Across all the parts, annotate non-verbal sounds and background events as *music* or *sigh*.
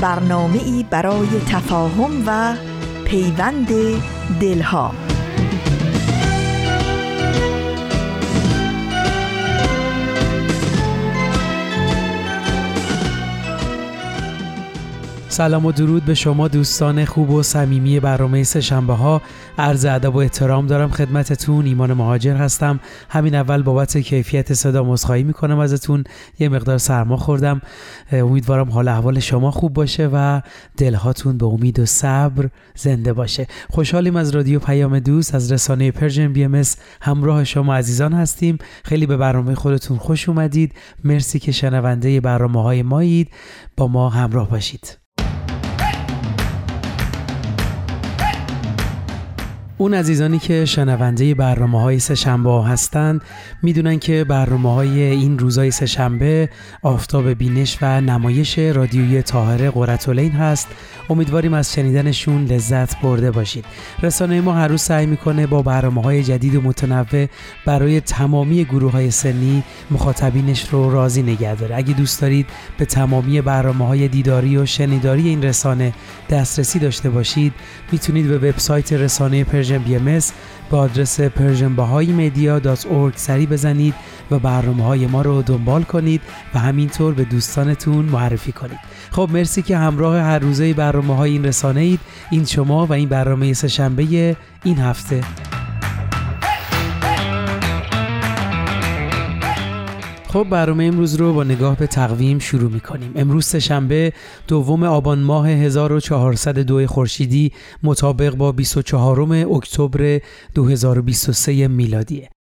برنامه ای برای تفاهم و پیوند دلها. سلام و درود به شما دوستان خوب و صمیمی برنامه سه شنبه ها عرض ادب و احترام دارم خدمتتون. ایمان مهاجر هستم. همین اول بابت کیفیت صدا مصخایی می‌کنم ازتون. یه مقدار سرما خوردم. امیدوارم حال احوال شما خوب باشه و دلهاتون به امید و صبر زنده باشه. خوشحالیم از رادیو پیام دوست از رسانه Persian BMS همراه شما عزیزان هستیم. خیلی به برنامه خودتون خوش اومدید. مرسی که شنونده برنامه های مایید با ما همراه باشید. اون عزیزانی که شنونده برنامه های سهشنبه هستند می‌دونن که برنامه های این روزای سهشنبه آفتاب بینش و نمایش رادیویی طاهره قرتالعین هست. امیدواریم از شنیدنشون لذت برده باشید. رسانه ما هر روز سعی می‌کنه با برنامه های جدید و متنوع برای تمامی گروه های سنی مخاطبینش رو راضی نگه داره. اگه دوست دارید به تمامی برنامه های دیداری و شنیداری این رسانه دسترسی داشته باشید می‌تونید به وبسایت رسانه Persian BMS به آدرس persianbahaimedia.org سری بزنید و برنامه های ما رو دنبال کنید و همینطور به دوستانتون معرفی کنید. خب مرسی که همراه هر روزه برنامه های این رسانه اید این شما و این برنامه سهشنبه این هفته. خب برنامه امروز رو با نگاه به تقویم شروع می کنیم امروز شنبه دوم آبان ماه 1402 خورشیدی مطابق با 24 اکتبر 2023 میلادیه.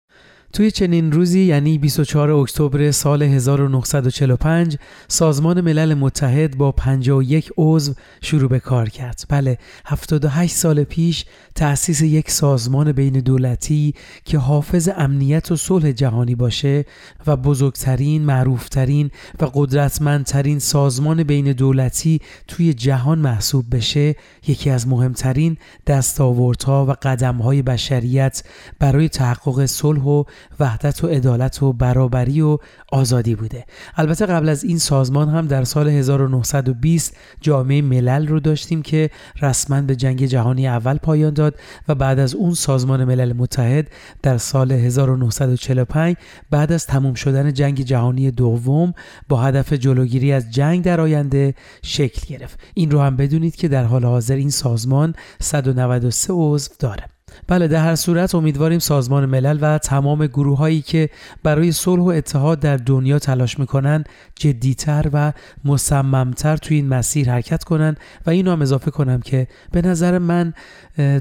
توی چنین روزی یعنی 24 اکتبر سال 1945 سازمان ملل متحد با 51 عضو شروع به کار کرد. بله 78 سال پیش تأسیس یک سازمان بین دولتی که حافظ امنیت و صلح جهانی باشه و بزرگترین، معروفترین و قدرتمندترین سازمان بین دولتی توی جهان محسوب بشه یکی از مهمترین دستاوردها و قدمهای بشریت برای تحقق صلح و وحدت و عدالت و برابری و آزادی بوده. البته قبل از این سازمان هم در سال 1920 جامعه ملل رو داشتیم که رسما به جنگ جهانی اول پایان داد و بعد از اون سازمان ملل متحد در سال 1945 بعد از تموم شدن جنگ جهانی دوم با هدف جلوگیری از جنگ در آینده شکل گرفت. این رو هم بدونید که در حال حاضر این سازمان 193 عضو داره. بله در هر صورت امیدواریم سازمان ملل و تمام گروه هایی که برای صلح و اتحاد در دنیا تلاش می‌کنن جدیتر و مصممتر توی این مسیر حرکت کنن. و اینو هم اضافه کنم که به نظر من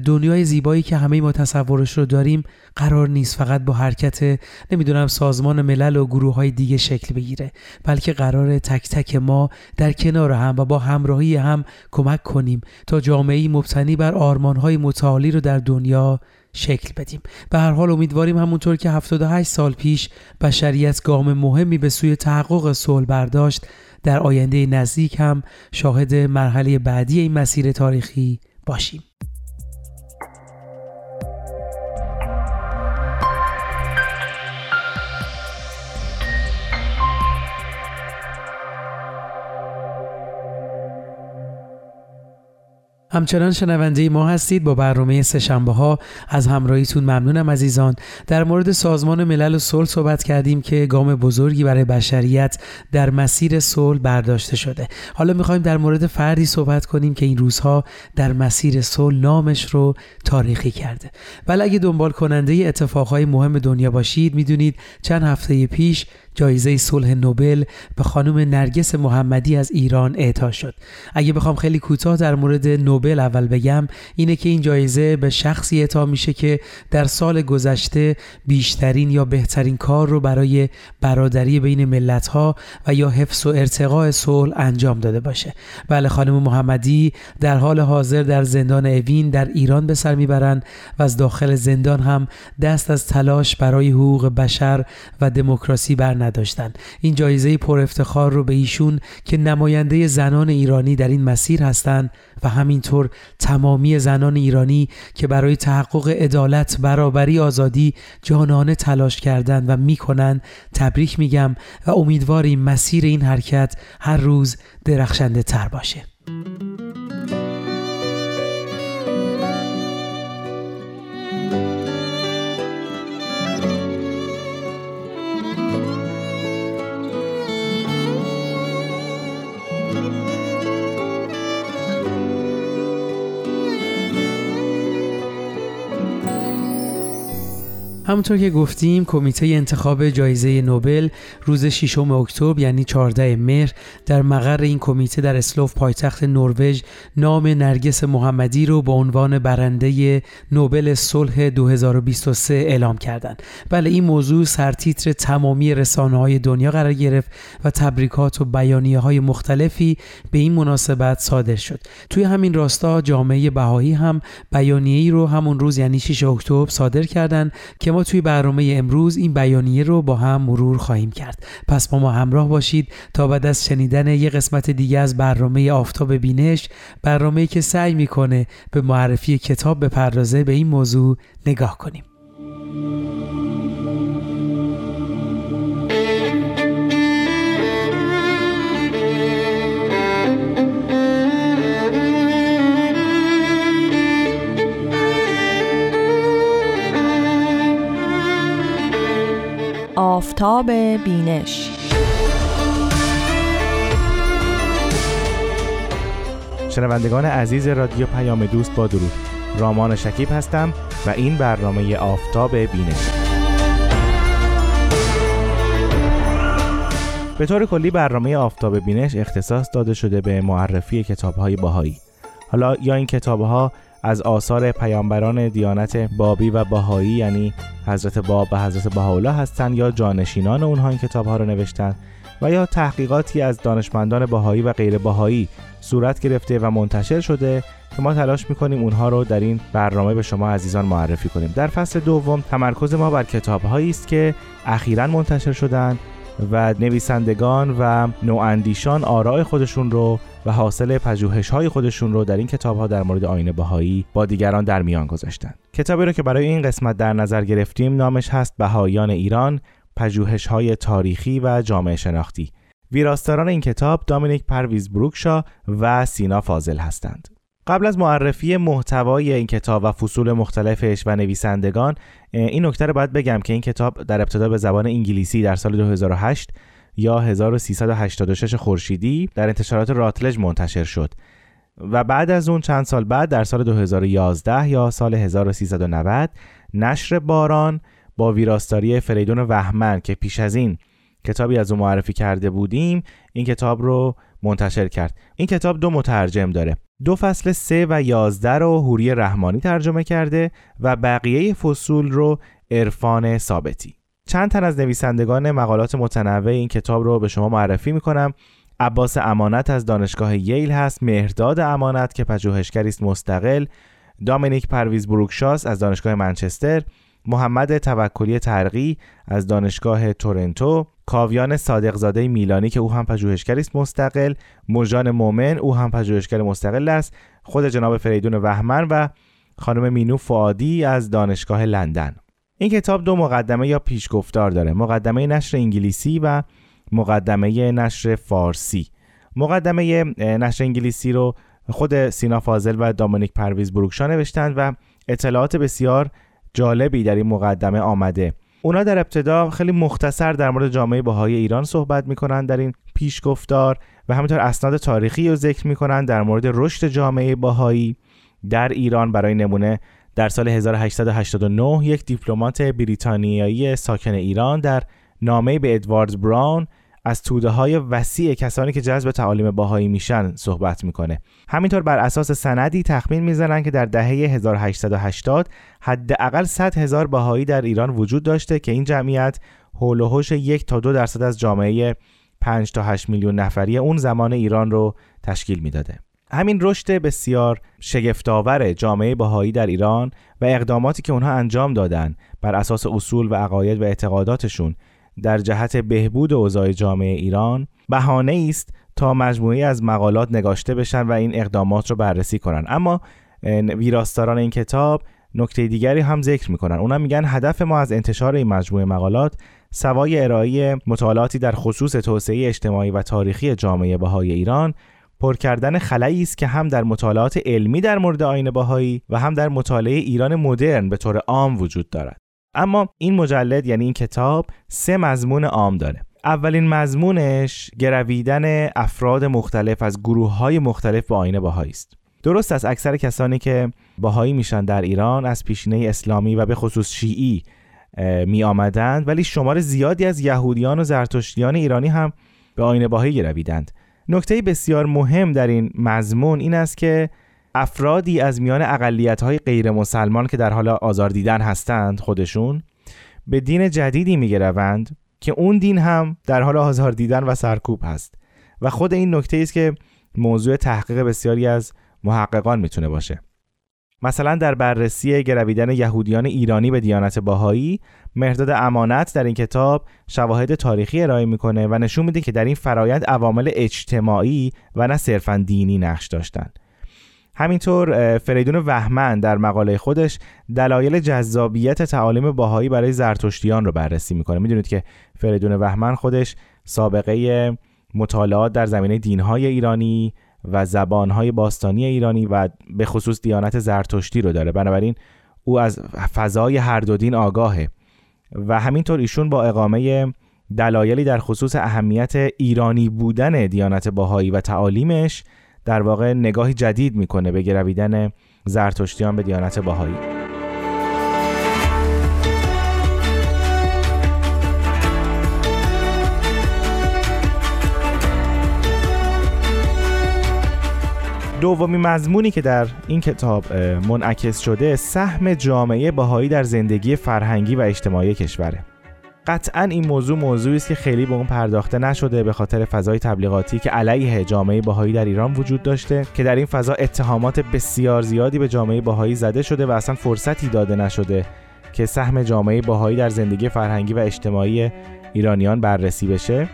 دنیای زیبایی که همه ما تصورش رو داریم قرار نیست فقط با حرکت نمی‌دونم سازمان ملل و گروه های دیگه شکل بگیره بلکه قرار تک تک ما در کنار هم و با همراهی هم کمک کنیم تا جامعه مبتنی بر آرمان های متعالی رو در دنیا شکل بدیم. به هر حال امیدواریم همونطور که 78 سال پیش بشریت گام مهمی به سوی تحقق صلح برداشت در آینده نزدیک هم شاهد مرحله بعدی این مسیر تاریخی باشیم. همچنان شنونده ما هستید با برنامه سهشنبه ها از همراهیتون ممنونم عزیزان. در مورد سازمان ملل و صلح صحبت کردیم که گام بزرگی برای بشریت در مسیر صلح برداشته شده. حالا می‌خوایم در مورد فردی صحبت کنیم که این روزها در مسیر صلح نامش رو تاریخی کرده. ولی اگه دنبال کننده اتفاقهای مهم دنیا باشید می‌دونید چند هفته پیش جایزه صلح نوبل به خانم نرگس محمدی از ایران اعطا شد. اگه بخوام خیلی کوتاه در مورد نوبل اول بگم اینه که این جایزه به شخصی اعطا میشه که در سال گذشته بیشترین یا بهترین کار رو برای برادری بین ملت ها و یا حفظ و ارتقاء صلح انجام داده باشه. بله خانم محمدی در حال حاضر در زندان اوین در ایران به سر می‌برند و از داخل زندان هم دست از تلاش برای حقوق بشر و دموکراسی بر نداشتن. این جایزه پر افتخار رو به ایشون که نماینده زنان ایرانی در این مسیر هستند و همینطور تمامی زنان ایرانی که برای تحقق عدالت برابری آزادی جانانه تلاش کردند و می‌کنند تبریک میگم و امیدواریم مسیر این حرکت هر روز درخشنده تر باشه. همونطور که گفتیم کمیته انتخاب جایزه نوبل روز 6 اکتبر یعنی 14 مهر در مقر این کمیته در اسلوف پایتخت نروژ نام نرگس محمدی رو به عنوان برنده نوبل صلح 2023 اعلام کردند. بله این موضوع سرتیتر تمامی رسانه های دنیا قرار گرفت و تبریکات و بیانیه های مختلفی به این مناسبت صادر شد. توی همین راستا جامعه بهایی هم بیانیه‌ای رو همون روز یعنی 6 اکتبر صادر کردند که ما توی برنامه امروز این بیانیه رو با هم مرور خواهیم کرد. پس با ما همراه باشید تا بعد از شنیدن یه قسمت دیگه از برنامه آفتاب بینش برنامه که سعی می‌کنه به معرفی کتاب بپردازه به این موضوع نگاه کنیم. آفتاب بینش. شنوندگان عزیز رادیو پیام دوست با درود. رامان شکیب هستم و این برنامه آفتاب بینش. به طور کلی برنامه آفتاب بینش اختصاص داده شده به معرفی کتاب های باهایی حالا یا این کتاب ها از آثار پیامبران دیانت بابی و باهایی یعنی حضرت باب و حضرت بهاءالله هستند یا جانشینان اونها این کتاب ها رو نوشتن و یا تحقیقاتی از دانشمندان باهایی و غیر باهایی صورت گرفته و منتشر شده که ما تلاش می‌کنیم اونها رو در این برنامه به شما عزیزان معرفی کنیم. در فصل دوم تمرکز ما بر کتاب است که اخیرا منتشر شدند و نویسندگان و نواندیشان آراء خودشون رو و حاصل پژوهش های خودشون رو در این کتاب ها در مورد آینه بهایی با دیگران در میان گذاشتن. کتابی رو که برای این قسمت در نظر گرفتیم نامش هست بهاییان ایران پژوهش های تاریخی و جامعه شناختی. ویراستاران این کتاب دامینیک پرویز بروکشا و سینا فاضل هستند. قبل از معرفی محتوای این کتاب و فصول مختلفش و نویسندگان این نکته رو باید بگم که این کتاب در ابتدا به زبان انگلیسی در سال 2008 یا 1386 خورشیدی در انتشارات راتلج منتشر شد و بعد از اون چند سال بعد در سال 2011 یا سال 1390 نشر باران با ویراستاری فریدون وحمن که پیش از این کتابی از اون معرفی کرده بودیم این کتاب رو منتشر کرد. این کتاب دو مترجم داره. دو فصل سه و یازده رو هوری رحمانی ترجمه کرده و بقیه فصول رو عرفان ثابتی. چند تن از نویسندگان مقالات متنوع این کتاب رو به شما معرفی می‌کنم. عباس امانت از دانشگاه ییل هست مهرداد امانت که پژوهشگری است مستقل. دامینیک پرویز بروکشاس از دانشگاه منچستر. محمد توکلی ترقی از دانشگاه تورنتو کاویان صادقزاده میلانی که او هم پژوهشگری است مستقل مجان مومن او هم پژوهشگر مستقل است خود جناب فریدون وحمن و خانم مینو فعادی از دانشگاه لندن. این کتاب دو مقدمه یا پیشگفتار داره مقدمه نشر انگلیسی و مقدمه نشر فارسی. مقدمه نشر انگلیسی رو خود سینا فاضل و دامونیک پرویز بروکشا نوشتند و اطلاعات بسیار جالبی در این مقدمه آمده. اونا در ابتدا خیلی مختصر در مورد جامعه بهایی ایران صحبت می‌کنن در این پیشگفتار و همینطور اسناد تاریخی رو ذکر می‌کنن در مورد رشد جامعه بهایی در ایران برای نمونه در سال 1889 یک دیپلمات بریتانیایی ساکن ایران در نامه به ادوارد براون از توده های وسیع کسانی که جذب تعالیم باهایی میشن صحبت می‌کنه. همینطور بر اساس سندی تخمین می‌زنن که در دهه 1880 حداقل 100 هزار باهایی در ایران وجود داشته که این جمعیت حول و یک تا دو درصد از جامعه 5 تا 8 میلیون نفری اون زمان ایران رو تشکیل می‌داده. همین رشد بسیار شگفتآور جامعه بهایی در ایران و اقداماتی که اونها انجام دادن بر اساس اصول و عقاید و اعتقاداتشون در جهت بهبود اوضاع جامعه ایران بهانه است تا مجموعی از مقالات نگاشته بشن و این اقدامات رو بررسی کنن. اما ویراستاران این کتاب نکته دیگری هم ذکر می‌کنن. اونا میگن هدف ما از انتشار این مجموعه مقالات سوای ارائه مطالعاتی در خصوص توسعه اجتماعی و تاریخی جامعه بهای ایران پر کردن خلایی است که هم در مطالعات علمی در مورد آین باهایی و هم در مطالعه ایران مدرن به طور عام وجود دارد. اما این مجلد یعنی این کتاب سه مضمون عام داره. اولین مضمونش گرویدن افراد مختلف از گروه های مختلف به آین باهایی است. درست است اکثر کسانی که باهایی میشن در ایران از پیشینه اسلامی و به خصوص شیعی می آمدند ولی شمار زیادی از یهودیان و زرتشتیان ایرانی هم به آین باهایی گرویدند. نکته بسیار مهم در این مضمون این است که افرادی از میان اقلیت های غیر مسلمان که در حال آزار دیدن هستند خودشون به دین جدیدی میگروند که اون دین هم در حال آزار دیدن و سرکوب هست. و خود این نکته است که موضوع تحقیق بسیاری از محققان می‌تونه باشه. مثلا در بررسی گرویدن یهودیان ایرانی به دیانت باهایی مرداد امانت در این کتاب شواهد تاریخی ارائه می‌کنه و نشون میده که در این فرایند عوامل اجتماعی و نه صرفا دینی نقش داشتند همینطور فریدون وهمن در مقاله خودش دلایل جذابیت تعالیم باهایی برای زرتشتیان رو بررسی می‌کنه. می‌دونید که فریدون وهمن خودش سابقه مطالعات در زمینه دینهای ایرانی و زبانهای باستانی ایرانی و به خصوص دیانت زرتشتی رو داره. بنابراین او از فضای هر دو دین آگاهه و همینطور ایشون با اقامه دلایلی در خصوص اهمیت ایرانی بودن دیانت باهایی و تعالیمش در واقع نگاهی جدید می‌کنه به گرویدن زرتشتیان به دیانت باهایی دومی مضمونی که در این کتاب منعکس شده سهم جامعه باهایی در زندگی فرهنگی و اجتماعی کشوره. قطعا این موضوع موضوعی است که خیلی به اون پرداخته نشده به خاطر فضای تبلیغاتی که علیه جامعه باهایی در ایران وجود داشته که در این فضا اتهامات بسیار زیادی به جامعه باهایی زده شده و اصلا فرصتی داده نشده که سهم جامعه باهایی در زندگی فرهنگی و اجتماعی ایرانیان بررسی بشه.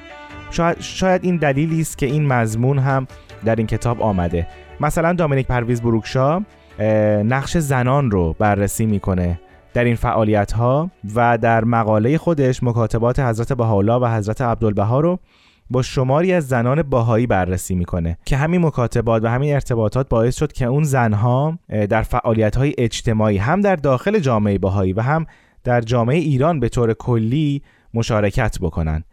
شاید, شاید این دلیلی است که این مضمون هم در این کتاب آمده. مثلا دامینیک پرویز بروکشا نقش زنان رو بررسی می‌کنه. در این فعالیت ها و در مقاله خودش مکاتبات حضرت بهاءالله و حضرت عبدالبها رو با شماری از زنان باهایی بررسی می‌کنه که همین مکاتبات و همین ارتباطات باعث شد که اون زنها در فعالیت های اجتماعی هم در داخل جامعه باهایی و هم در جامعه ایران به طور کلی مشارکت بکنن.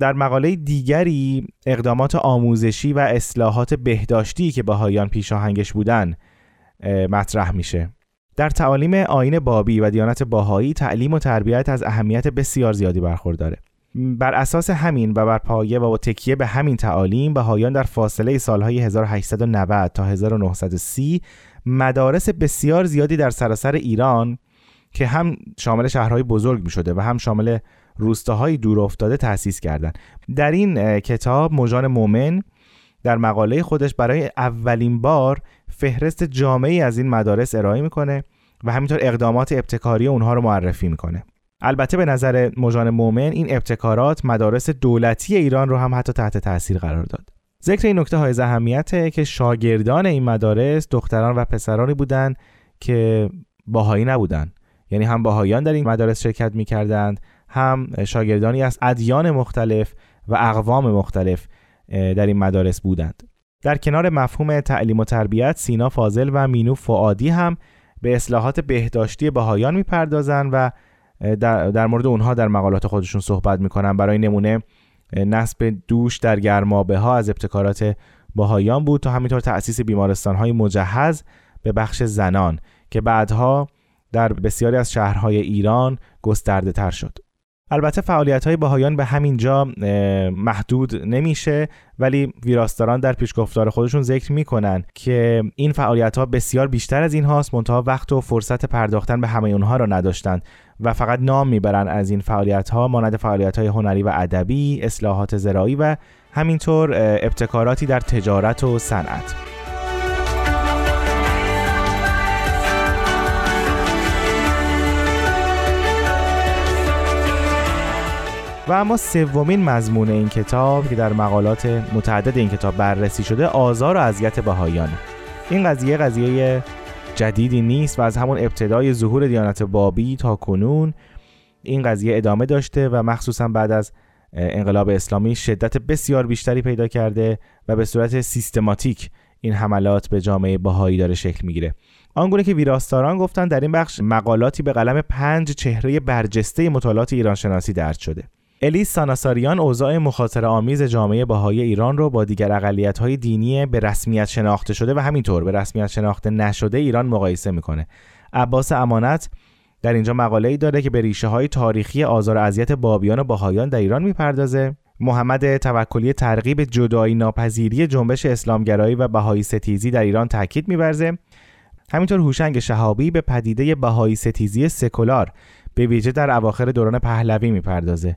در مقاله دیگری اقدامات آموزشی و اصلاحات بهداشتی که باهایان پیشاهنگش بودن مطرح میشه. در تعالیم آین بابی و دیانت باهایی تعلیم و تربیت از اهمیت بسیار زیادی برخورداره بر اساس همین و بر پایه و تکیه به همین تعالیم بهایان در فاصله سالهای 1890 تا 1930 مدارس بسیار زیادی در سراسر ایران که هم شامل شهرهای بزرگ می شده و هم شامل روستاهای دور افتاده تأسیس کردند. در این کتاب موجان مومن در مقاله خودش برای اولین بار فهرست جامعی از این مدارس ارائه می‌کنه و همینطور اقدامات ابتکاری اونها رو معرفی می‌کنه. البته به نظر موجان مومن این ابتکارات مدارس دولتی ایران رو هم حتی تحت تاثیر قرار داد. ذکر این نکته های اهمیته که شاگردان این مدارس دختران و پسرانی بودند که باهایی نبودند یعنی هم باهایان در این مدارس شرکت می‌کردند هم شاگردانی از ادیان مختلف و اقوام مختلف در این مدارس بودند. در کنار مفهوم تعلیم و تربیت سینا فاضل و مینو فعادی هم به اصلاحات بهداشتی بهایان می‌پردازند و در, در مورد اونها در مقالات خودشون صحبت می‌کنن. برای نمونه نصب دوش در گرمابه ها از ابتکارات باهایان بود تا همینطور تأسیس بیمارستان های مجهز به بخش زنان که بعدها در بسیاری از شهرهای ایران گسترده تر شد. البته فعالیت های بهایان به همین جا محدود نمیشه ولی ویراستاران در پیشگفتار خودشون ذکر می‌کنن که این فعالیت ها بسیار بیشتر از این هاست منتها وقت و فرصت پرداختن به همه اونها را نداشتند و فقط نام می‌برن از این فعالیت ها مانند فعالیت های هنری و ادبی اصلاحات زراعی و همینطور ابتکاراتی در تجارت و صنعت. و اما سومین مضمون این کتاب که در مقالات متعدد این کتاب بررسی شده آزار و اذیت بهایان این قضیه قضیه جدیدی نیست و از همون ابتدای ظهور دیانت بابی تا کنون این قضیه ادامه داشته و مخصوصا بعد از انقلاب اسلامی شدت بسیار بیشتری پیدا کرده و به صورت سیستماتیک این حملات به جامعه بهایی داره شکل می‌گیره. آنگونه که ویراستاران گفتن در این بخش مقالاتی به قلم پنج چهره برجسته مطالعات ایران شناسی درد شده. الیس ساناساریان اوضاع مخاطر آمیز جامعه بهایی ایران رو با دیگر اقلیت های دینی به رسمیت شناخته شده و همینطور به رسمیت شناخته نشده ایران مقایسه می‌کنه. عباس امانت در اینجا مقاله ای داره که به ریشه های تاریخی آزار اذیت بابیان و بهایان در ایران می‌پردازه. محمد توکلی ترغیب جدایی ناپذیری جنبش اسلامگرایی و بهایی ستیزی در ایران تاکید میورزه همینطور هوشنگ شهابی به پدیده بهایی ستیزی سکولار به ویژه در اواخر دوران پهلوی می‌پردازه.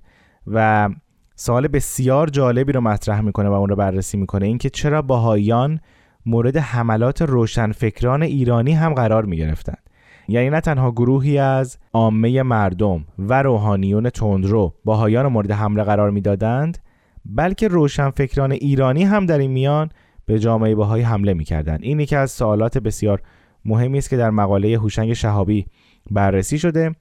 و سوال بسیار جالبی رو مطرح می‌کنه و اون رو بررسی می‌کنه. اینکه چرا باهایان مورد حملات روشنفکران ایرانی هم قرار می‌گرفتند. یعنی نه تنها گروهی از عامه مردم و روحانیون تندرو باهایان رو مورد حمله قرار می‌دادند بلکه روشنفکران ایرانی هم در این میان به جامعه باهایی حمله می‌کردند. این یکی از سوالات بسیار مهمی است که در مقاله هوشنگ شهابی بررسی شده.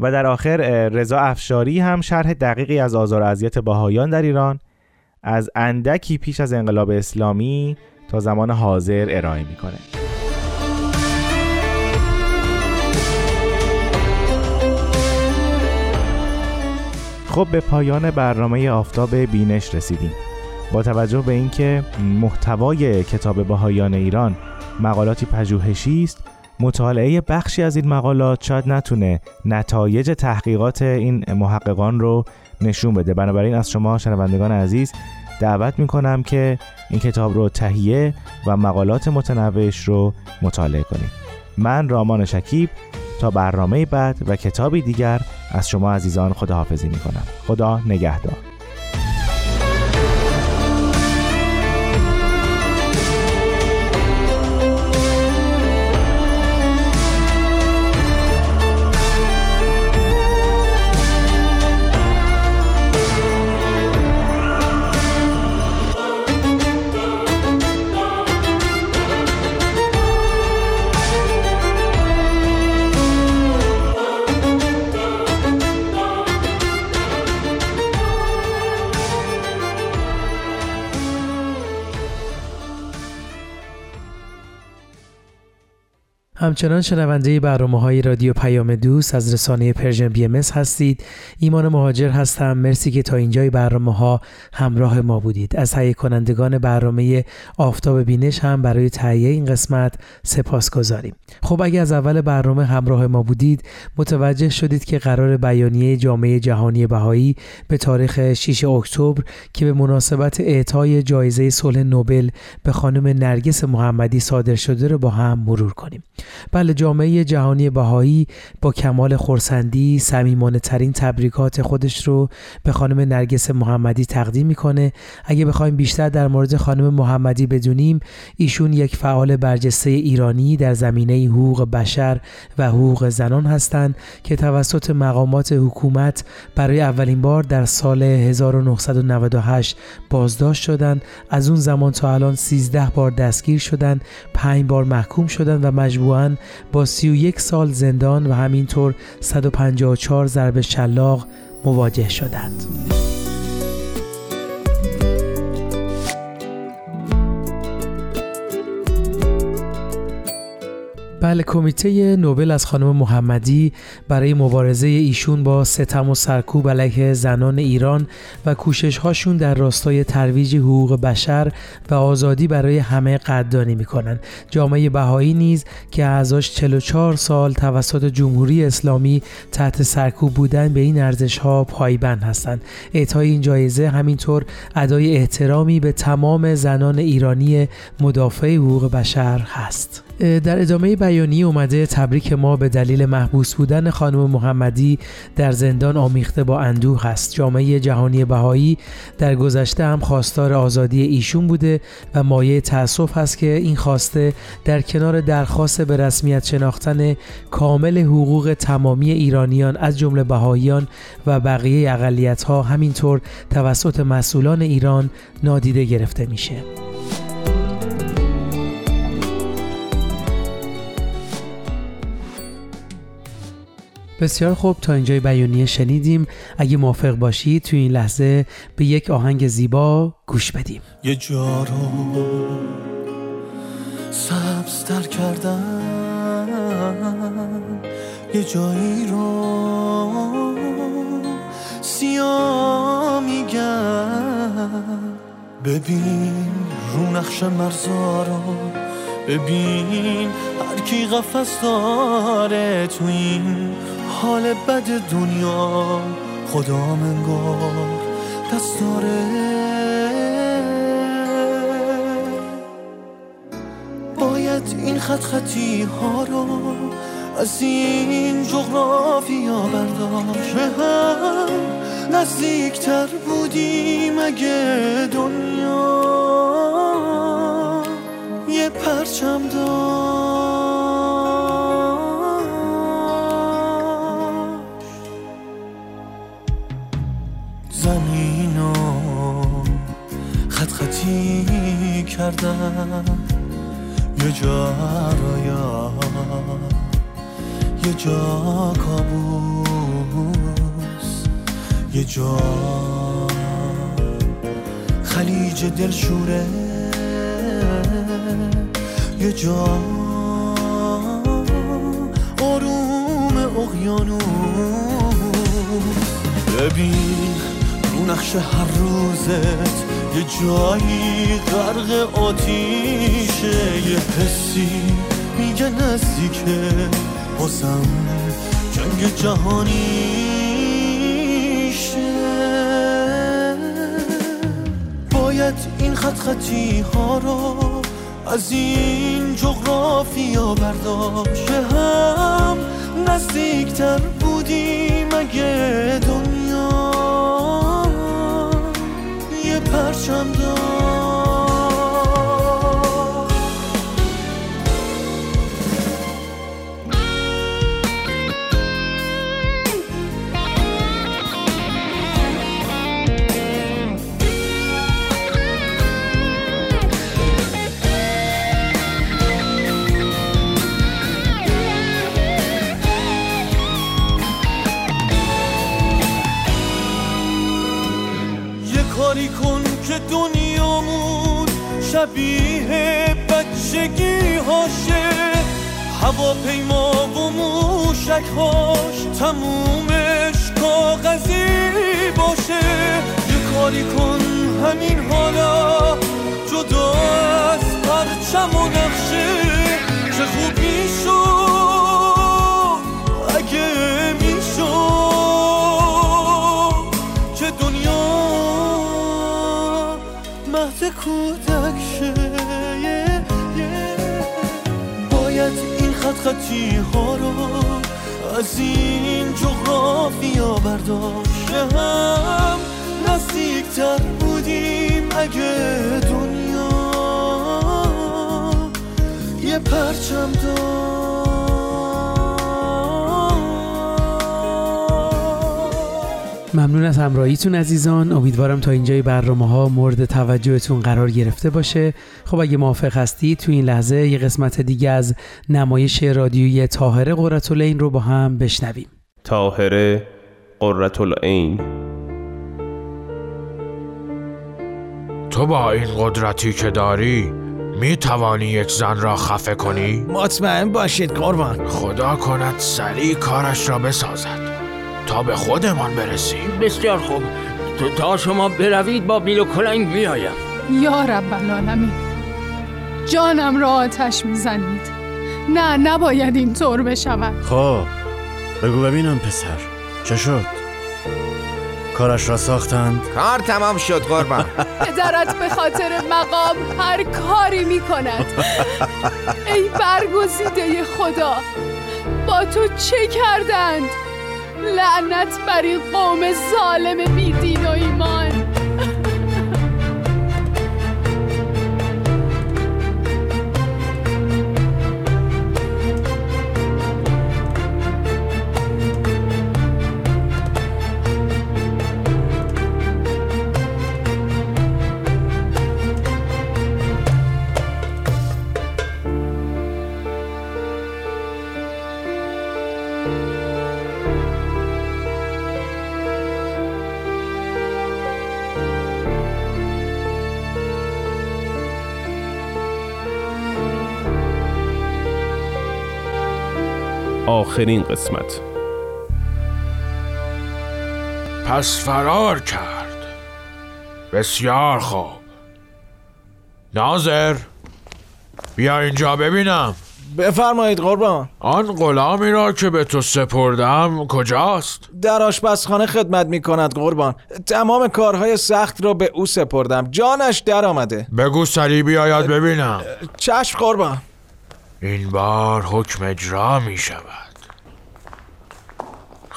و در آخر رضا افشاری هم شرح دقیقی از آزار و اذیت باهایان در ایران از اندکی پیش از انقلاب اسلامی تا زمان حاضر ارائه می‌کنه خب به پایان برنامه آفتاب بینش رسیدیم. با توجه به اینکه محتوای کتاب بهایان ایران مقالاتی پژوهشی است مطالعه بخشی از این مقالات شاید نتونه نتایج تحقیقات این محققان رو نشون بده. بنابراین از شما شنوندگان عزیز دعوت می‌کنم که این کتاب رو تهیه و مقالات متنوعش رو مطالعه کنید. من رامان شکیب تا برنامه بعد و کتابی دیگر از شما عزیزان خداحافظی می‌کنم. خدا نگهدار. همچنان شنونده برنامه های رادیو پیام دوست از رسانه Persian BMS هستید. ایمان مهاجر هستم. مرسی که تا اینجای برنامه ها همراه ما بودید. از تهیه کنندگان برنامه آفتاب بینش هم برای تهیه این قسمت سپاس گذاریم خب اگه از اول برنامه همراه ما بودید متوجه شدید که قرار بیانیه جامعه جهانی بهایی به تاریخ 6 اکتبر که به مناسبت اعطای جایزه صلح نوبل به خانم نرگس محمدی صادر شده رو با هم مرور کنیم. بله جامعه جهانی بهایی با کمال خورسندی صمیمانه ترین تبریکات خودش رو به خانم نرگس محمدی تقدیم می‌کنه. اگه بخوایم بیشتر در مورد خانم محمدی بدونیم ایشون یک فعال برجسته ایرانی در زمینه حقوق بشر و حقوق زنان هستند که توسط مقامات حکومت برای اولین بار در سال 1998 بازداشت شدند. از اون زمان تا الان 13 بار دستگیر شدند 5 بار محکوم شدند و مجبورن با 31 سال زندان و همینطور 154 ضرب شلاق مواجه شدند. بله کمیته نوبل از خانم محمدی برای مبارزه ایشون با ستم و سرکوب علیه زنان ایران و کوشش هاشون در راستای ترویج حقوق بشر و آزادی برای همه قدردانی می‌کنن. جامعه بهایی نیز که اعضاش 44 سال توسط جمهوری اسلامی تحت سرکوب بودن به این ارزش ها پایبند هستند. اعطای این جایزه همینطور ادای احترامی به تمام زنان ایرانی مدافع حقوق بشر هست. در ادامه بیانیه اومده تبریک ما به دلیل محبوس بودن خانم محمدی در زندان آمیخته با اندوه هست. جامعه جهانی بهایی در گذشته هم خواستار آزادی ایشون بوده و مایه تاسف هست که این خواسته در کنار درخواست به رسمیت شناختن کامل حقوق تمامی ایرانیان از جمله بهاییان و بقیه اقلیت ها همینطور توسط مسئولان ایران نادیده گرفته میشه. بسیار خوب تا اینجای بیانیه شنیدیم. اگه موافق باشید تو این لحظه به یک آهنگ زیبا گوش بدیم. یه جا رو سبزتر کردن یه جایی رو سیاه میگن ببین رو نقش مرزا رو. ببین هر کی قفص داره تو این حال بد دنیا خدا منگار دست داره باید این خط خطی ها رو از این جغرافیا برداشت. هم نزدیکتر بودیم اگه دنیا یه پرچم زمینو کردم یه جا رایا یه جا کابوس. یه جا خلیج دلشوره. یه جا آروم اقیانوس. ببین رو نقش هر روزت. یه جایی غرق آتیشه یه حسی میگه نزدیکه بازم جنگ جهانیشه باید این خط خطی ها رو از این جغرافیا برداشت. هم نزدیکتر بودیم اگه دنیا؟ یه تمومش کاغذی باشه. یه کاری کن همین حالا. جدا از پرچم و نقشه چه خوب می‌شد. اگه می‌شد که دنیا مهد کودک شه باید این خط خطی ها رو از این جغرافیا برداشت هم نزدیکتر بودیم اگه دنیا. یه پرچم داشت. ممنون از همراهیتون عزیزان. امیدوارم تا اینجای برنامه ها مورد توجهتون قرار گرفته باشه. خب اگه موافق هستید تو این لحظه یه قسمت دیگه از نمایش رادیویی تاهره قرتالعین رو با هم بشنویم. تاهره قرة العین تو با این قدرتی که داری می توانی یک زن را خفه کنی؟ مطمئن باشید قربان. خدا کند سریع کارش را بسازد. تا به خودمان برسیم. بسیار خوب. تو تا شما بروید با بیل و کلنگ بیایم. یا رب العالمین جانم را آتش می‌زنید. نه نباید اینطور بشود. خب بگو ببینم پسر. چه شد؟ کارش را ساختند؟ کار تمام شد قربان. *laughs* پدرت به خاطر مقام هر کاری می کند ای برگزیده خدا با تو چه کردند؟ لعنت بر این قوم ظالم بی دین و ایمان. آخرین قسمت. پس فرار کرد. بسیار خوب. ناظر بیا اینجا ببینم. بفرمایید قربان. آن غلامی را که به تو سپردم کجاست؟ در آشپزخانه خدمت می کند قربان. تمام کارهای سخت را به او سپردم. جانش در آمده. بگو سریع بیاید ببینم. چشم قربان. این بار حکم اجرا می شود.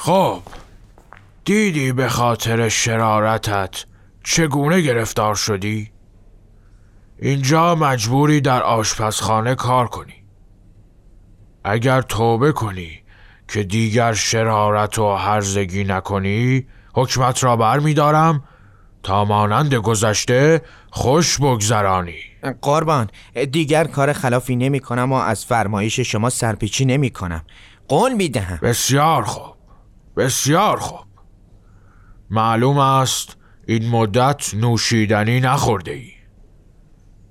خب دیدی به خاطر شرارتت چگونه گرفتار شدی؟ اینجا مجبوری در آشپزخانه کار کنی. اگر توبه کنی که دیگر شرارت و هرزگی نکنی حکمت را بر می دارم تا مانند گذشته خوش بگذرانی. قربان دیگر کار خلافی نمی کنم و از فرمایش شما سرپیچی نمی کنم. قول می دهم. بسیار خوب. بسیار خوب. معلوم است این مدت نوشیدنی نخورده ای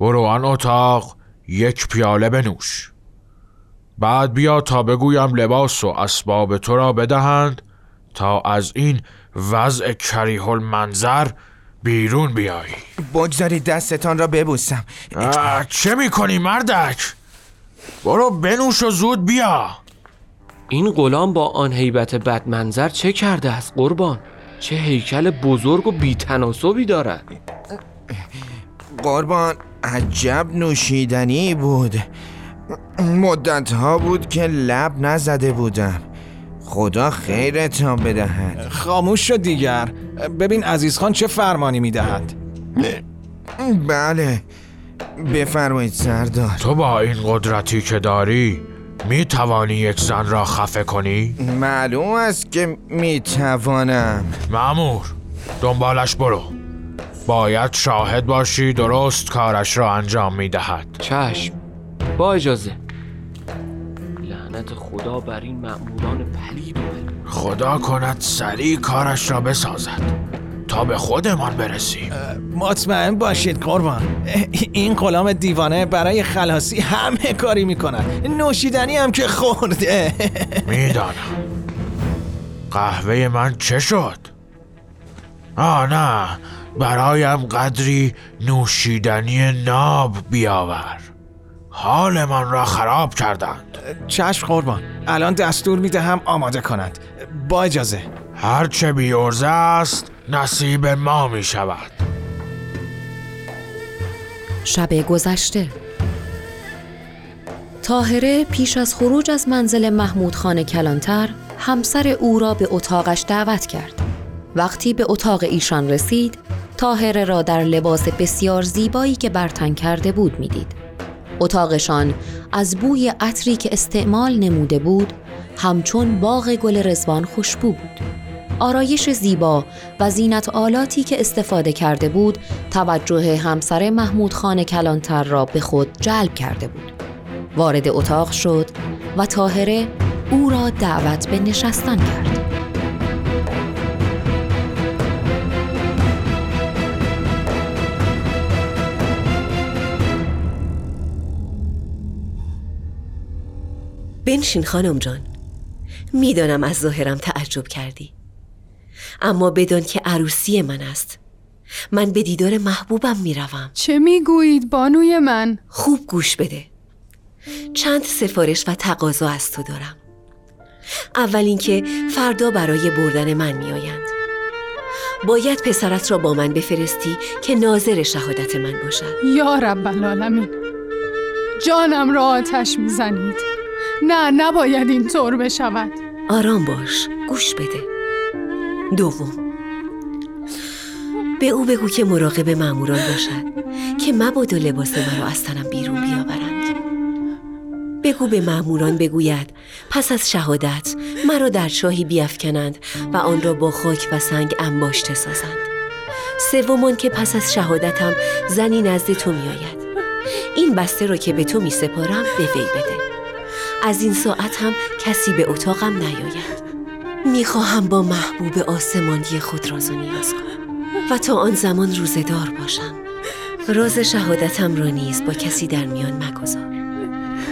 برو آن اتاق یک پیاله بنوش. بعد بیا تا بگویم لباس و اسباب تو را بدهند تا از این وضع کریه المنظر بیرون بیایی. بگذارید دستتان را ببوسم. چه می‌کنی مردک؟ برو بنوش و زود بیا. این غلام با آن هیبت بدمنظر چه کرده است قربان؟ چه هیکل بزرگ و بیتناسبی دارد. قربان عجب نوشیدنی بود. مدت ها بود که لب نزده بودم. خدا خیرتان بدهد. خاموش شد دیگر. ببین عزیز خان چه فرمانی می‌دهد. بله. بفرمایید سردار. تو با این قدرتی که داری می توانی یک زن را خفه کنی؟ معلوم است که می توانم مامور دنبالش برو. باید شاهد باشی درست کارش را انجام می دهد چشم با اجازه. لعنت خدا بر این مأموران پلید خدا کند سریع کارش را بسازد. تا به خودمان برسیم مطمئن باشید قربان. این غلام دیوانه برای خلاصی همه کاری می‌کند نوشیدنی هم که خورده. *laughs* می‌دانم. قهوه من چه شد؟ آه نه. برایم قدری نوشیدنی ناب بیاور. حال من را خراب کردند. چشم قربان. الان دستور می‌دهم آماده کنند. با اجازه. هرچه بی است نصیب ما می شود شب گذشته تاهره پیش از خروج از منزل محمود خان کلانتر همسر او را به اتاقش دعوت کرد وقتی به اتاق ایشان رسید تاهره را در لباس بسیار زیبایی که برتن کرده بود می‌دید. اتاقشان از بوی عطری که استعمال نموده بود همچون باغ گل رزوان خوشبو بود. آرایش زیبا و زینت آلاتی که استفاده کرده بود توجه همسر محمود خان کلانتر را به خود جلب کرده بود. وارد اتاق شد و تاهره او را دعوت به نشستن کرد. بنشین خانم جان می‌دانم از ظاهرم تعجب کردی اما بدان که عروسی من است. من به دیدار محبوبم می‌روم. چه می‌گویید بانوی من؟ خوب گوش بده. چند سفارش و تقاضا از تو دارم. اول اینکه فردا برای بردن من میآیند. باید پسرت را با من بفرستی که ناظر شهادت من باشد. یا رب العالمین. جانم را آتش می‌زنید. نه نباید این طور بشود. آرام باش گوش بده. دوم. به او بگو که مراقب ماموران باشد که مبادا لباس مرا از تنم بیرون بیاورند. بگو به ماموران بگوید پس از شهادت مرا در شاهی بیافکنند و آن را با خاک و سنگ انباشته سازند. سومان که پس از شهادتم زنی نزد تو میآید. این بسته را که به تو می سپارم به وی بده. از این ساعت هم کسی به اتاقم نیاید. می‌خواهم با محبوب آسمانی خود راز و نیاز کنم و تا آن زمان روزدار باشم. راز شهادتم را نیز با کسی در میان مگذار.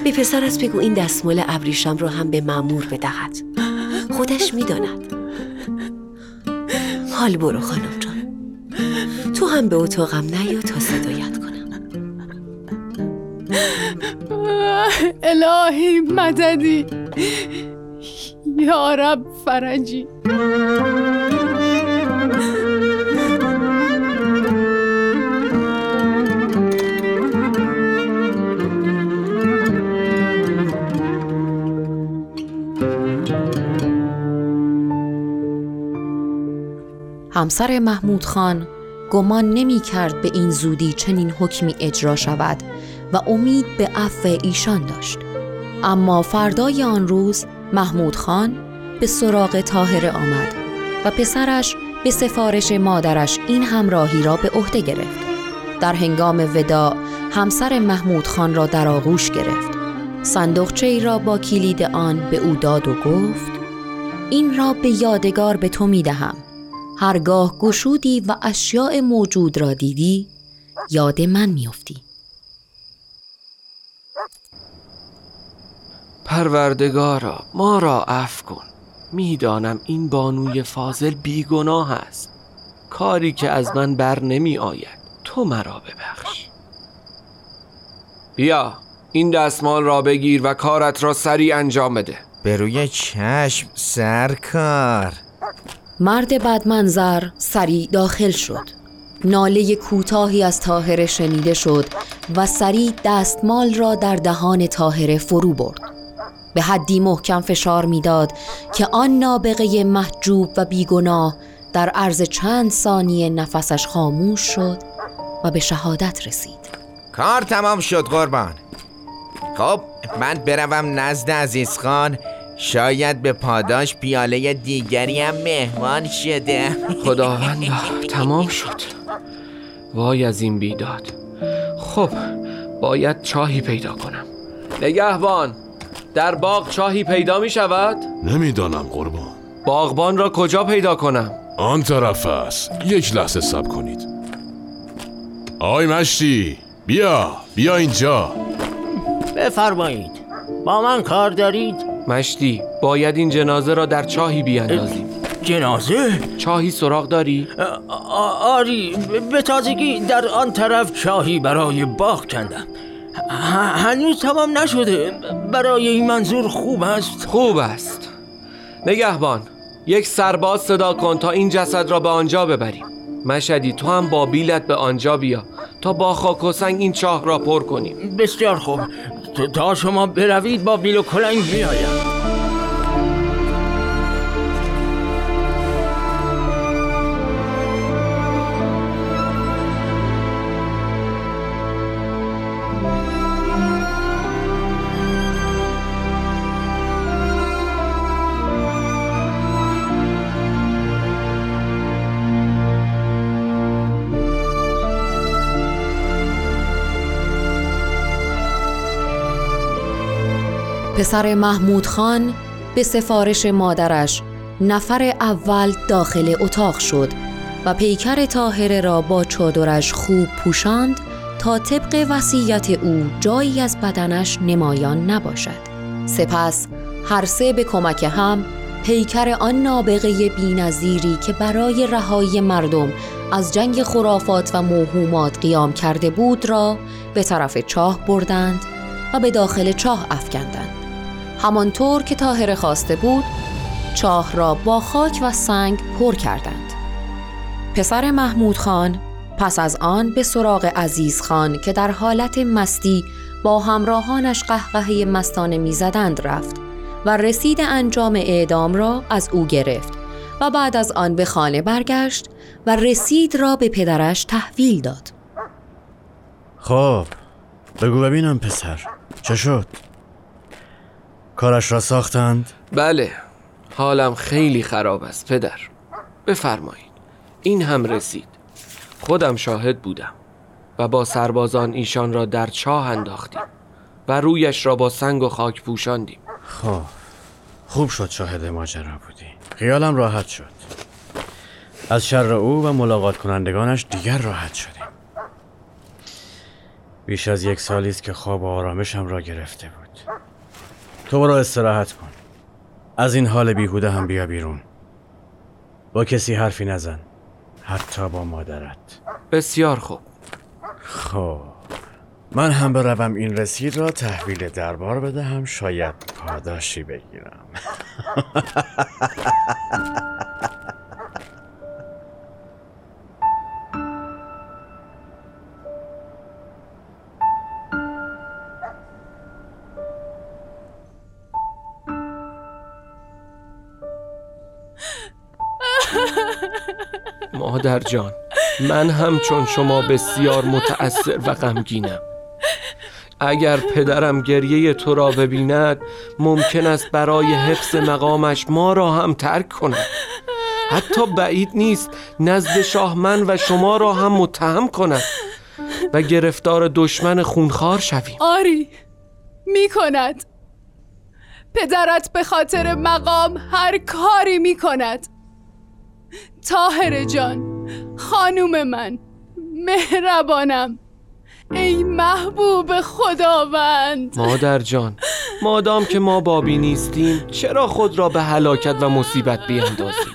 به پسرت بگو این دستمال ابریشم را هم به معمور بدهد. خودش می‌داند. حال برو خانم جان. تو هم به اتاقم نیا تا صدایت کنم. الهی مددی. یا رب فرجی. همسر محمود خان گمان نمی کرد به این زودی چنین حکمی اجرا شود و امید به عفو ایشان داشت. اما فردای آن روز محمود خان به سراغ تاهره آمد و پسرش به سفارش مادرش این همراهی را به عهده گرفت. در هنگام وداع همسر محمود خان را در آغوش گرفت. صندوقچه را با کلید آن به او داد و گفت این را به یادگار به تو می دهم هرگاه گشودی و اشیاء موجود را دیدی یاد من میافتی. پروردگارا ما را عفو کن. می‌دانم این بانوی فاضل بیگناه است. کاری که از من بر نمی آید تو مرا ببخش. بیا این دستمال را بگیر و کارت را سریع انجام بده. به روی چشم سرکار. مرد بدمنظر سریع داخل شد. ناله کوتاهی از تاهره شنیده شد و سریع دستمال را در دهان تاهره فرو برد. به حدی محکم فشار می‌داد که آن نابغه محجوب و بیگناه در عرض چند ثانیه نفسش خاموش شد و به شهادت رسید. کار تمام شد قربان. خب من بروم نزد عزیز خان. شاید به پاداش پیاله دیگری هم مهمان شده. خداوندا تمام شد. وای از این بیداد. خب باید چاهی پیدا کنم. نگهبان. در باغ چاهی پیدا می شود؟ نمی‌دانم قربان باغبان را کجا پیدا کنم؟ آن طرف است یک لحظه سب کنید آی مشتی بیا بیا اینجا بفرمایید با من کار دارید؟ مشتی باید این جنازه را در چاهی بیاندازیم جنازه؟ چاهی سراغ داری؟ آری به تازگی در آن طرف چاهی برای باغ کندم هنوز تمام نشده. برای این منظور خوب است. خوب است. نگهبان یک سرباز صدا کن تا این جسد را به آنجا ببریم. مشدی تو هم با بیلت به آنجا بیا تا با خاک و سنگ این چاه را پر کنیم. بسیار خوب. تا شما بروید با بیل و کلنگ میآیم. پسر محمود خان به سفارش مادرش نفر اول داخل اتاق شد و پیکر تاهره را با چادرش خوب پوشاند تا طبق وصیت او جایی از بدنش نمایان نباشد. سپس هر سه به کمک هم پیکر آن نابغه بینظیری که برای رهایی مردم از جنگ خرافات و موهومات قیام کرده بود را به طرف چاه بردند و به داخل چاه افکندند. همانطور که تاهره خواسته بود چاه را با خاک و سنگ پر کردند پسر محمود خان پس از آن به سراغ عزیز خان که در حالت مستی با همراهانش قهقهه مستانه می‌زدند رفت و رسید انجام اعدام را از او گرفت و بعد از آن به خانه برگشت و رسید را به پدرش تحویل داد خب بگو ببینم پسر چه شد؟ کارش را ساختند؟ بله حالم خیلی خراب است پدر. بفرمایید این هم رسید. خودم شاهد بودم و با سربازان ایشان را در چاه انداختیم و رویش را با سنگ و خاک پوشاندیم. خب. خوب شد شاهد ماجرا بودی. خیالم راحت شد. از شر او و ملاقات کنندگانش دیگر راحت شدیم. بیش از یک سالی است که خواب و آرامشم را گرفته بود. تو برو استراحت کن. از این حال بیهوده هم بیا بیرون. با کسی حرفی نزن. حتی با مادرت. بسیار خوب. خب. من هم بروم این رسید را تحویل دربار بدهم. شاید پاداشی بگیرم. *laughs* مادر جان من هم چون شما بسیار متأثر و غمگینم. اگر پدرم گریه تو را ببیند ممکن است برای حفظ مقامش ما را هم ترک کند. حتی بعید نیست نزد شاه من و شما را هم متهم کند و گرفتار دشمن خونخوار شویم. آری می کند. پدرت به خاطر مقام هر کاری می کند. تاهر جان خانوم من مهربانم. ای محبوب خداوند. مادر جان مادام که ما بابی نیستیم چرا خود را به هلاکت و مصیبت بیاندازیم؟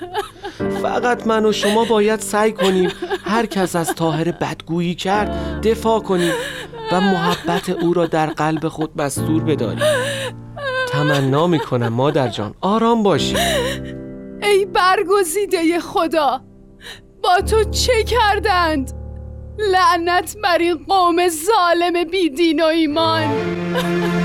فقط من و شما باید سعی کنیم هر کس از تاهر بدگویی کرد دفاع کنیم و محبت او را در قلب خود مستور بداریم. تمنا می‌کنم مادر جان. آرام باشی. ای برگزیده خدا با تو چه کردند؟ لعنت بر این قوم ظالم بیدین و ایمان *laughs*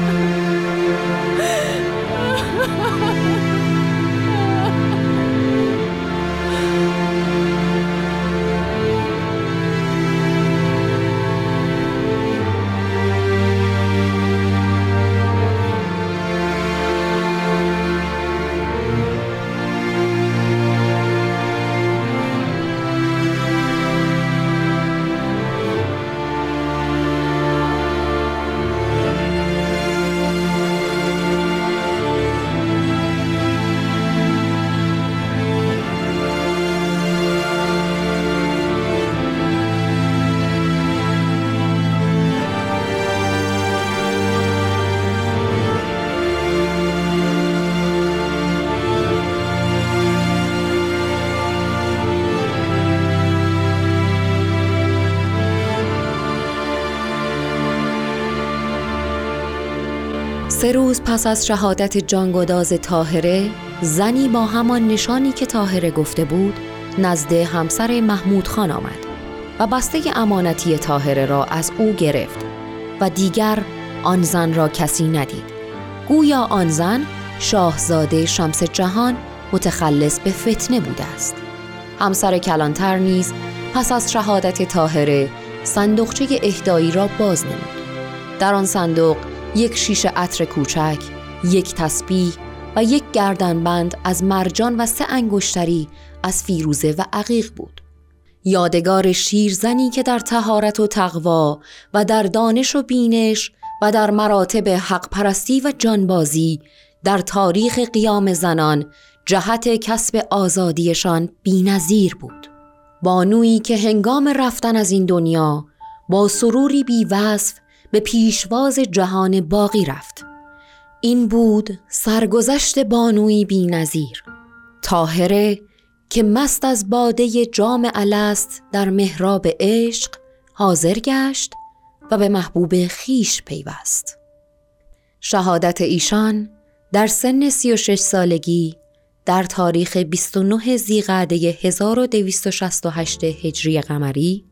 سه روز پس از شهادت جانگداز تاهره زنی با همان نشانی که تاهره گفته بود نزد همسر محمود خان آمد و بسته امانتی تاهره را از او گرفت و دیگر آن زن را کسی ندید. گویا آن زن شاهزاده شمس جهان متخلص به فتنه بوده است. همسر کلانتر نیز پس از شهادت تاهره صندوقچه اهدایی را باز نمود. در آن صندوق یک شیشه عطر کوچک، یک تسبیح و یک گردنبند از مرجان و سه انگشتری از فیروزه و عقیق بود. یادگار شیرزنی که در تهارت و تقوا و در دانش و بینش و در مراتب حق پرستی و جانبازی در تاریخ قیام زنان جهت کسب آزادیشان بینظیر بود. بانویی که هنگام رفتن از این دنیا با سروری بی وصف به پیشواز جهان باقی رفت. این بود سرگذشت بانوی بی نظیر تاهره که مست از باده جام الست در محراب عشق حاضر گشت و به محبوب خیش پیوست. شهادت ایشان در سن 36 سالگی در تاریخ 29 زیقعده 1268 هجری قمری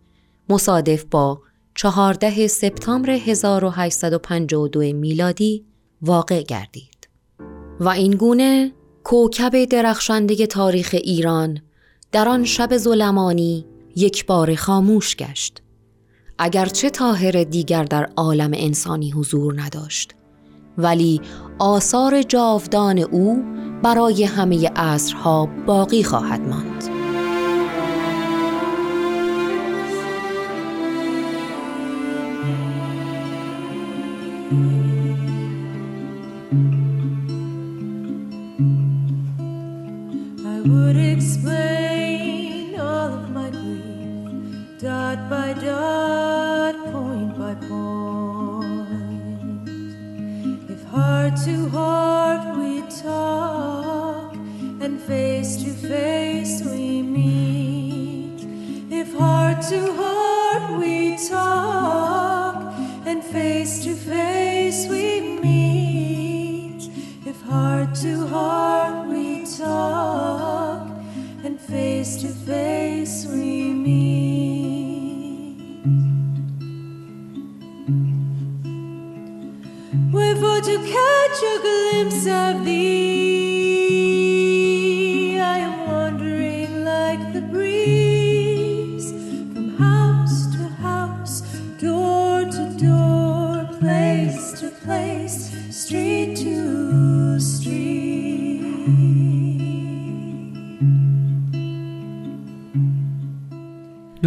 مصادف با 14 سپتامبر 1852 میلادی واقع گردید. و این گونه کوکب درخشنده تاریخ ایران در آن شب ظلمانی یک بار خاموش گشت. اگرچه تاهر دیگر در عالم انسانی حضور نداشت ولی آثار جاودان او برای همه عصرها باقی خواهد ماند. Face to face we meet. If heart to heart we talk,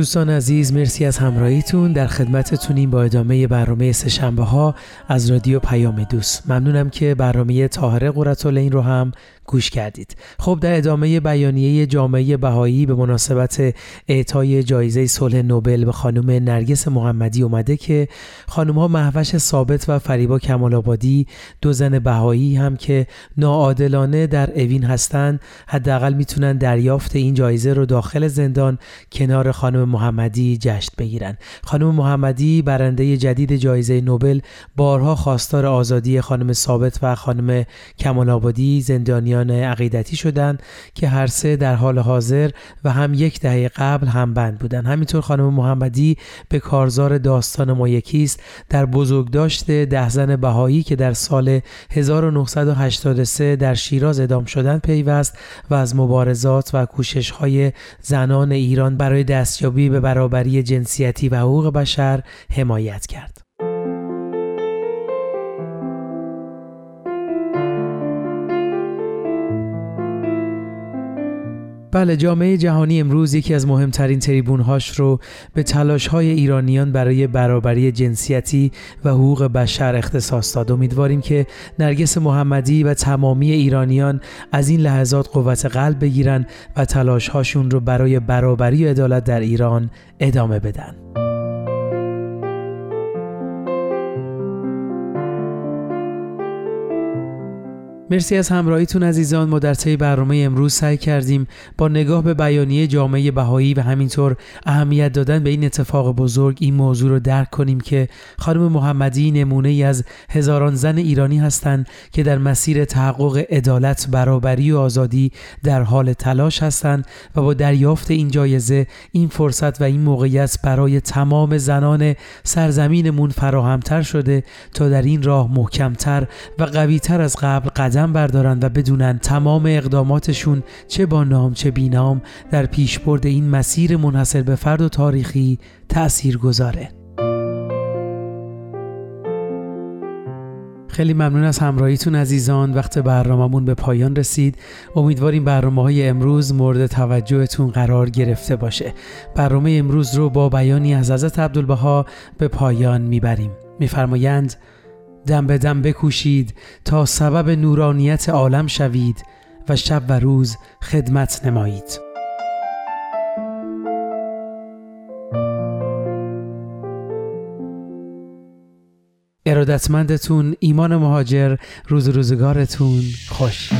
دوستان عزیز مرسی از همراهیتون. در خدمتتونیم با ادامه برنامه سهشنبه ها از رادیو پیام دوست. ممنونم که برنامه طاهره قرتالعین رو هم گوش کردید. خب در ادامه بیانیه جامعه بهایی به مناسبت اعطای جایزه صلح نوبل به خانم نرگس محمدی اومده که خانم ها محوش ثابت و فریبا کمال آبادی دو زن بهایی هم که ناعادلانه در اوین هستند حداقل می‌تونن دریافت این جایزه رو داخل زندان کنار خانم محمدی جشن بگیرن. خانم محمدی برنده جدید جایزه نوبل بارها خواستار آزادی خانم ثابت و خانم کمال آبادی زندانیان عقیدتی شدند که هر سه در حال حاضر و هم یک دهه قبل هم بند بودند همینطور خانم محمدی به کارزار داستان ما یکیست در بزرگداشت ده زن بهایی که در سال 1983 در شیراز ادام شدن پیوست و از مبارزات و کوشش های زنان ایران برای دستیابی به برابری جنسیتی و حقوق بشر حمایت کرد. بله جامعه جهانی امروز یکی از مهمترین تریبونهاش رو به تلاش های ایرانیان برای برابری جنسیتی و حقوق بشر اختصاص داد. امیدواریم که نرگس محمدی و تمامی ایرانیان از این لحظات قوت قلب بگیرن و تلاش هاشون رو برای برابری و عدالت در ایران ادامه بدن. مرسی از همراهیتون عزیزان. ما در طی برنامه امروز سعی کردیم با نگاه به بیانیه جامعه بهایی و همینطور اهمیت دادن به این اتفاق بزرگ این موضوع رو درک کنیم که خانم محمدی نمونه ای از هزاران زن ایرانی هستند که در مسیر تحقق عدالت برابری و آزادی در حال تلاش هستند و با دریافت این جایزه این فرصت و این موقعیت برای تمام زنان سرزمینمون فراهمتر شده تا در این راه محکمتر و قویتر از قبل قدم قدم بردارن و بدونن تمام اقداماتشون چه با نام چه بینام در پیشبرد این مسیر منحصر به فرد و تاریخی تأثیر گذاره. خیلی ممنون از همراهیتون عزیزان وقت برنامهمون به پایان رسید. امیدواریم برنامه های امروز مورد توجهتون قرار گرفته باشه. برنامه امروز رو با بیانی از حضرت عبدالبها به پایان می‌بریم. میفرمایند دم به دم بکوشید تا سبب نورانیت عالم شوید و شب و روز خدمت نمایید. ارادتمندتون ایمان مهاجر روز روزگارتون خوش.